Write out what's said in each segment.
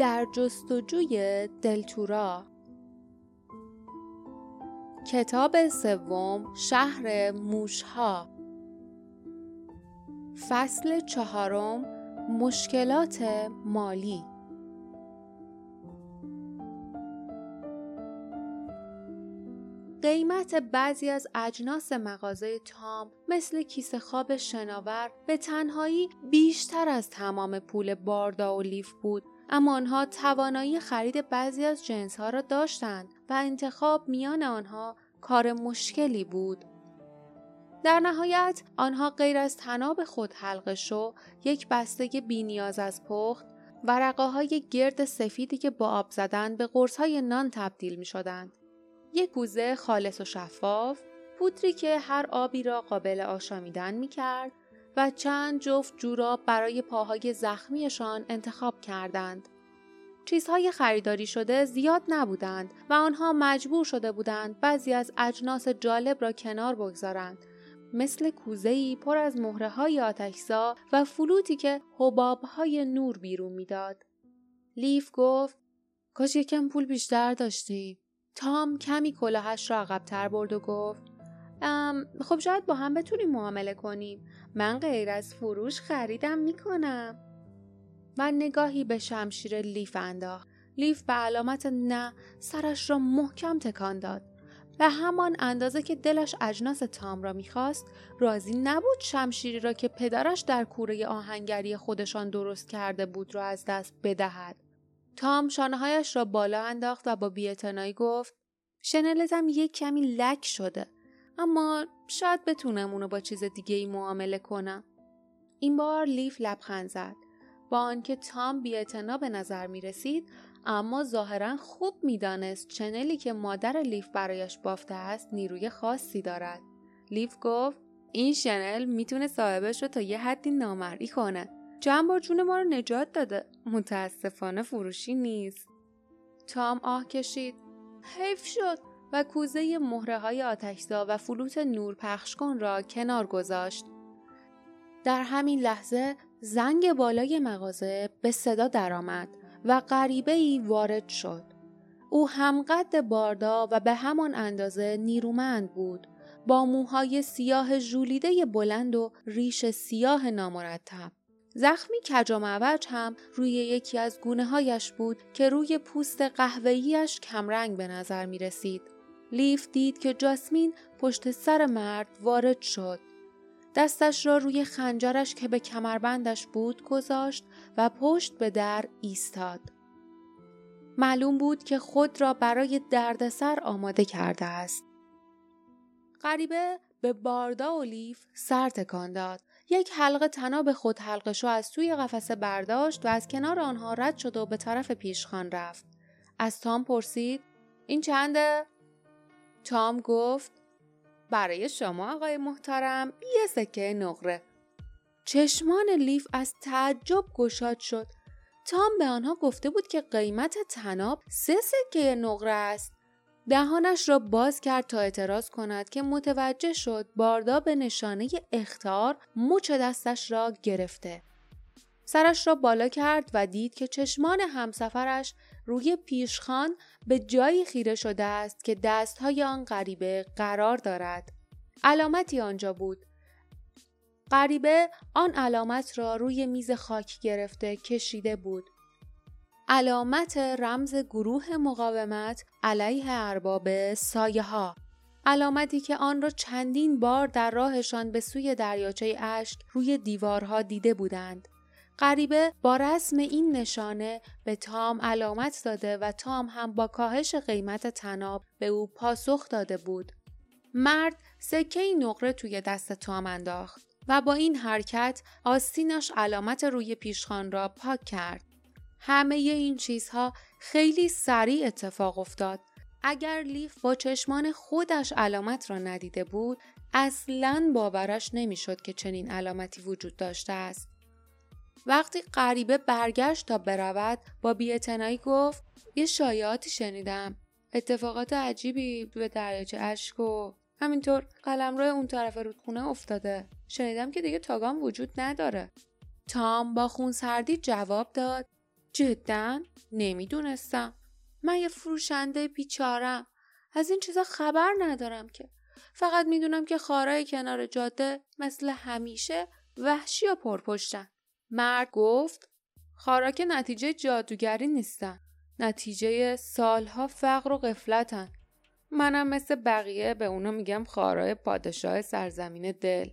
در جستجوی دلتورا کتاب سوم شهر موشها. فصل چهارم مشکلات مالی. قیمت بعضی از اجناس مغازه تام مثل کیسه خواب شناور به تنهایی بیشتر از تمام پول باردا و لیف بود. اما آنها توانایی خرید بعضی از جنس ها را داشتند و انتخاب میان آنها کار مشکلی بود. در نهایت آنها غیر از تناب خود حلقه شو یک بسته بینیاز از پخت ورقه های گرد سفیدی که با آب زدن به قرص های نان تبدیل می شدند. یک کوزه خالص و شفاف، پودری که هر آبی را قابل آشامیدن می کرد و چند جفت جوراب برای پاهای زخمیشان انتخاب کردند. چیزهای خریداری شده زیاد نبودند و آنها مجبور شده بودند بعضی از اجناس جالب را کنار بگذارند مثل کوزه‌ای پر از مهره های و فلوتی که حباب های نور بیرون می‌داد. لیف گفت کاش یکم پول بیشتر داشتیم. تام کمی کلاهش را عقبتر برد و گفت خب شاید با هم بتونیم معامله کنیم. من غیر از فروش خریدم می‌کنم. و نگاهی به شمشیر لیف انداخت. لیف به علامت نه سرش را محکم تکان داد. به همان اندازه که دلش اجناس تام را می‌خواست راضی نبود شمشیری را که پدرش در کوره آهنگری خودشان درست کرده بود را از دست بدهد. تام شانههایش را بالا انداخت و با بیاعتنایی گفت شنلتم یک کمی لک شده اما شاید بتونم اونو با چیز دیگه ای معامله کنم. این بار لیف لبخند زد. با آنکه تام بیاعتنا به نظر می رسید اما ظاهرا خوب می‌دانست چنلی که مادر لیف برایش بافته است نیروی خاصی دارد. لیف گفت این شنل می‌تونه صاحبش رو تا یه حدی نامرئی کنه. چند بار جون ما رو نجات داده. متاسفانه فروشی نیست. تام آه کشید. حیف شد و کوزه مهره های آتشزا و فلوت نور پخش کن را کنار گذاشت. در همین لحظه زنگ بالای مغازه به صدا درآمد و غریبه ای وارد شد. او همقد باردا و به همان اندازه نیرومند بود با موهای سیاه ژولیده بلند و ریش سیاه نامرتب. زخمی کج هم روی یکی از گونه هایش بود که روی پوست قهوه‌ایش کمرنگ به نظر می رسید. لیف دید که جاسمین پشت سر مرد وارد شد. دستش را روی خنجرش که به کمربندش بود گذاشت و پشت به در ایستاد. معلوم بود که خود را برای دردسر آماده کرده است. غریبه به باردا و لیف سر تکان داد. یک حلقه تناب خود حلقه شو از توی قفسه برداشت و از کنار آنها رد شد و به طرف پیشخان رفت. از تام پرسید این چنده؟ تام گفت برای شما آقای محترم یه سکه نقره. چشمان لیف از تعجب گشاد شد. تام به آنها گفته بود که قیمت تناب سه سکه نقره است. دهانش را باز کرد تا اعتراض کند که متوجه شد باردا به نشانه اختار مچ دستش را گرفته. سرش را بالا کرد و دید که چشمان همسفرش روی پیشخان به جایی خیره شده است که دستهای آن غریبه قرار دارد. علامتی آنجا بود. غریبه آن علامت را روی میز خاک گرفته کشیده بود. علامت رمز گروه مقاومت علیه ارباب سایه ها. علامتی که آن را چندین بار در راهشان به سوی دریاچه اشک روی دیوارها دیده بودند. غریبه با رسم این نشانه به تام علامت داده و تام هم با کاهش قیمت تناب به او پاسخ داده بود. مرد سکه نقره توی دست تام انداخت و با این حرکت آستینش علامت روی پیشخان را پاک کرد. همه این چیزها خیلی سریع اتفاق افتاد. اگر لیف با چشمان خودش علامت را ندیده بود، اصلا باورش نمی‌شد که چنین علامتی وجود داشته است. وقتی غریبه برگشت تا برود با بیاعتنایی گفت یه شایعاتی شنیدم. اتفاقات عجیبی به دریاچه اشک و همینطور قلمرو اون طرف رودخونه افتاده. شنیدم که دیگه تاگام وجود نداره. تام با خونسردی جواب داد جدا نمی‌دونستم. من یه فروشنده بیچارم. از این چیزا خبر ندارم که. فقط می‌دونم که خارای کنار جاده مثل همیشه وحشی و پرپشتن. مرد گفت خارا که نتیجه جادوگری نیستن. نتیجه سالها فقر و قفلتن منم مثل بقیه به اونا میگم خارای پادشاه سرزمین دل.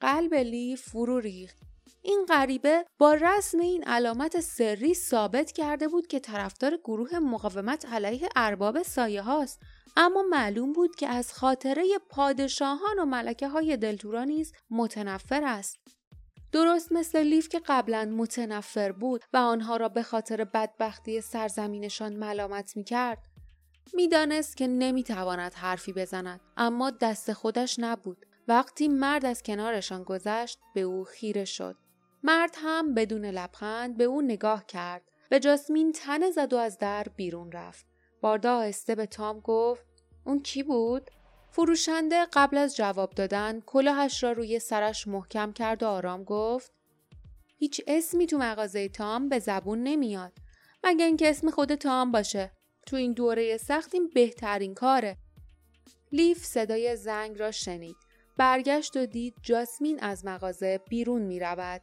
قلب لی فرو ریخت. این غریبه با رسم این علامت سری ثابت کرده بود که طرفدار گروه مقاومت علیه ارباب سایه هاست. اما معلوم بود که از خاطره پادشاهان و ملکه های دلتورا نیز متنفر است. درست مثل لیف که قبلا متنفر بود و آنها را به خاطر بدبختی سرزمینشان ملامت می کرد. می‌دانست که نمی‌تواند حرفی بزند اما دست خودش نبود. وقتی مرد از کنارشان گذشت به او خیره شد. مرد هم بدون لبخند به او نگاه کرد. به جاسمین تنه زد و از در بیرون رفت. باردا آهسته به تام گفت اون کی بود؟ فروشنده قبل از جواب دادن کلاهش را روی سرش محکم کرد و آرام گفت هیچ اسمی تو مغازه تام به زبون نمیاد مگه اینکه اسم خود تام باشه تو این دوره سخت این بهترین کاره لیف صدای زنگ را شنید برگشت و دید جاسمین از مغازه بیرون می رود.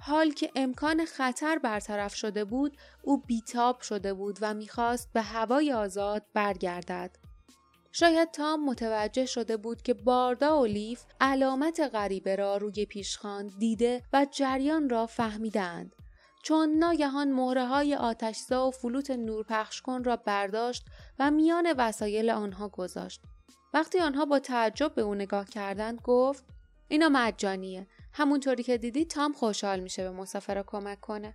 حال که امکان خطر برطرف شده بود او بیتاب شده بود و می‌خواست به هوای آزاد برگردد. شاید تام متوجه شده بود که باردا و لیف علامت غریبه را روی پیشخان دیده و جریان را فهمیدند. چون ناگهان مهره های آتشزا و فلوت نورپخش کن را برداشت و میان وسایل آنها گذاشت. وقتی آنها با تعجب به او نگاه کردند گفت اینا مجانیه. همونطوری که دیدی تام خوشحال میشه به مسافر کمک کنه.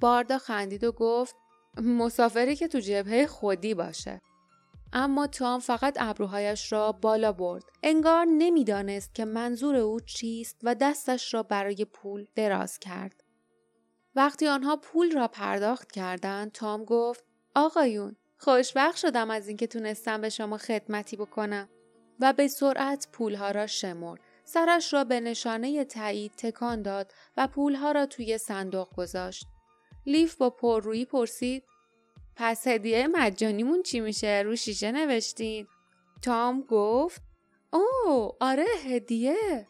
باردا خندید و گفت مسافری که تو جبهه خودی باشه. اما تام فقط ابروهایش را بالا برد. انگار نمی‌دانست که منظور او چیست و دستش را برای پول دراز کرد. وقتی آنها پول را پرداخت کردند، تام گفت: آقایون، خوشبخت شدم از اینکه تونستم به شما خدمتی بکنم و به سرعت پولها را شمرد. سرش را به نشانه تایید تکان داد و پولها را توی صندوق گذاشت. لیف با پررویی پرسید پس هدیه مجانیمون چی میشه؟ رو شیشه نوشتین؟ تام گفت او آره هدیه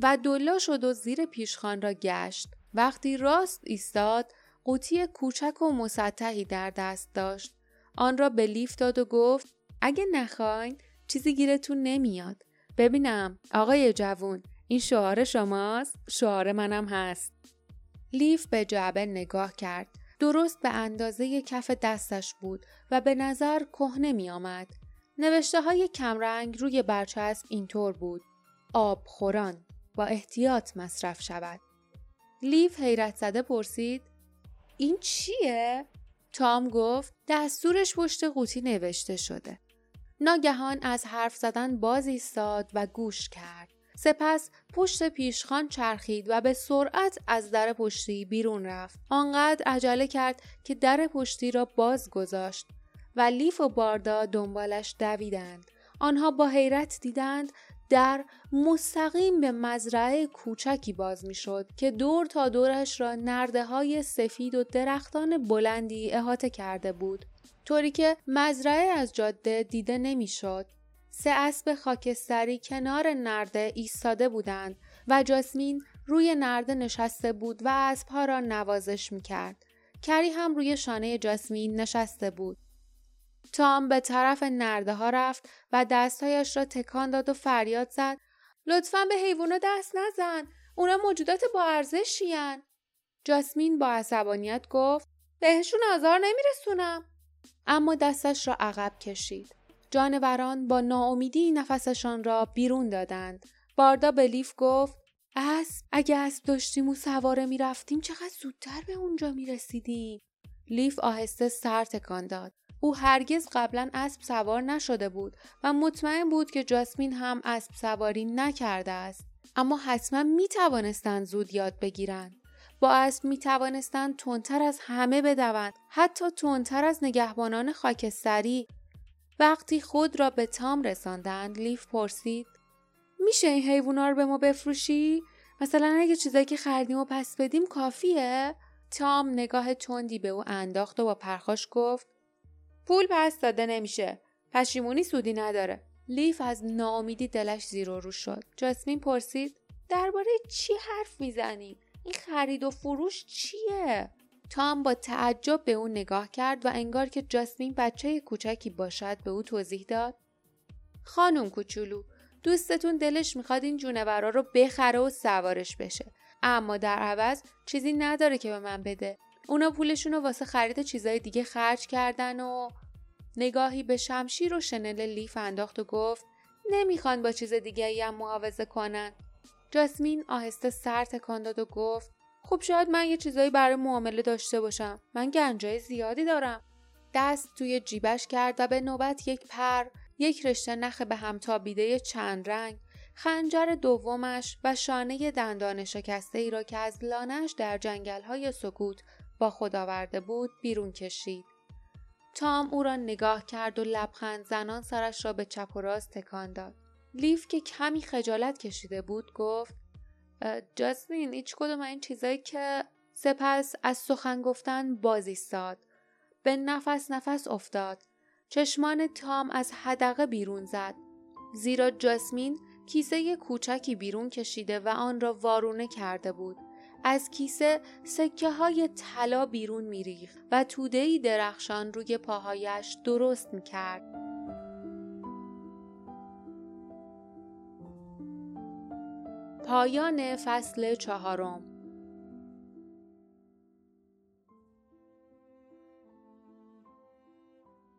و دلا شد و زیر پیشخان را گشت. وقتی راست ایستاد قوطی کوچک و مسطحی در دست داشت. آن را به لیف داد و گفت اگه نخواین چیزی گیرتون نمیاد. ببینم آقای جوون این شعار شماست؟ شعار منم هست. لیف به جعبه نگاه کرد. درست به اندازه کف دستش بود و به نظر کهنه می آمد. نوشته های کمرنگ روی برچسب اینطور بود. آب خوران با احتیاط مصرف شود. لیف حیرت زده پرسید این چیه؟ تام گفت دستورش پشت قوطی نوشته شده. ناگهان از حرف زدن باز ایستاد و گوش کرد. سپس پشت پیشخان چرخید و به سرعت از در پشتی بیرون رفت. آنقدر عجله کرد که در پشتی را باز گذاشت و لیف و باردا دنبالش دویدند. آنها با حیرت دیدند در مستقیم به مزرعه کوچکی باز می‌شد که دور تا دورش را نرده های سفید و درختان بلندی احاطه کرده بود طوری که مزرعه از جاده دیده نمی‌شد سه اسب خاکستری کنار نرده ایستاده بودند و جاسمین روی نرده نشسته بود و اسبها را نوازش می‌کرد. کری هم روی شانه جاسمین نشسته بود. تام به طرف نرده ها رفت و دستهایش را تکان داد و فریاد زد. لطفا به حیوانا دست نزن. اونا موجودات با ارزشیان جاسمین با عصبانیت گفت بهشون آزار نمیرسونم. اما دستش را عقب کشید. جانوران با ناامیدی نفسشان را بیرون دادند. باردا به لیف گفت اسب اگه اسب داشتیم و سواره می‌رفتیم چقدر زودتر به اونجا می‌رسیدیم؟ لیف آهسته سر تکان داد. او هرگز قبلا اسب سوار نشده بود و مطمئن بود که جاسمین هم اسب سواری نکرده است. اما حتما می توانستند زود یاد بگیرند. با اسب می توانستند تندتر از همه بدوند. حتی تندتر از نگهبانان خاکستری. وقتی خود را به تام رساندند لیف پرسید میشه این حیوونا رو به ما بفروشی؟ مثلا اگه چیزایی که خریدیم و پس بدیم کافیه. تام نگاه تندی به او انداخت و با پرخاش گفت پول پس داده نمیشه پشیمونی سودی نداره. لیف از ناامیدی دلش زیر و رو شد. جاسمین پرسید درباره چی حرف می‌زنی؟ این خرید و فروش چیه؟ تام با تعجب به او نگاه کرد و انگار که جاسمین بچه کوچکی باشد به او توضیح داد. خانم کوچولو دوستتون دلش می‌خواد این جونورا رو بخره و سوارش بشه. اما در عوض چیزی نداره که به من بده. اونا پولشون رو واسه خرید چیزای دیگه خرج کردن و نگاهی به شمشیر و شنل لیف انداخت و گفت نمی‌خوان با چیز دیگه هم معاوضه کنن. جاسمین آهسته سر تکان داد و گفت خب شاید من یه چیزایی برای معامله داشته باشم من گنجای زیادی دارم دست توی جیبش کرد و به نوبت یک پر یک رشته نخ به هم تابیده چند رنگ خنجر دومش و شانه دندان شکسته ای را که از لانش در جنگل های سکوت با خود آورده بود بیرون کشید. تام او را نگاه کرد و لبخند زنان سرش را به چپ و راست تکان داد. لیف که کمی خجالت کشیده بود گفت جاسمین هیچ کدوم این چیزایی که سپس از سخن گفتن بازی ساد. به نفس نفس افتاد. چشمان تام از حدقه بیرون زد. زیرا جاسمین کیسه کوچکی بیرون کشیده و آن را وارونه کرده بود. از کیسه سکه های طلا بیرون میریخت و تودهی درخشان روی پاهایش درست می‌کرد. پایان فصل چهارم.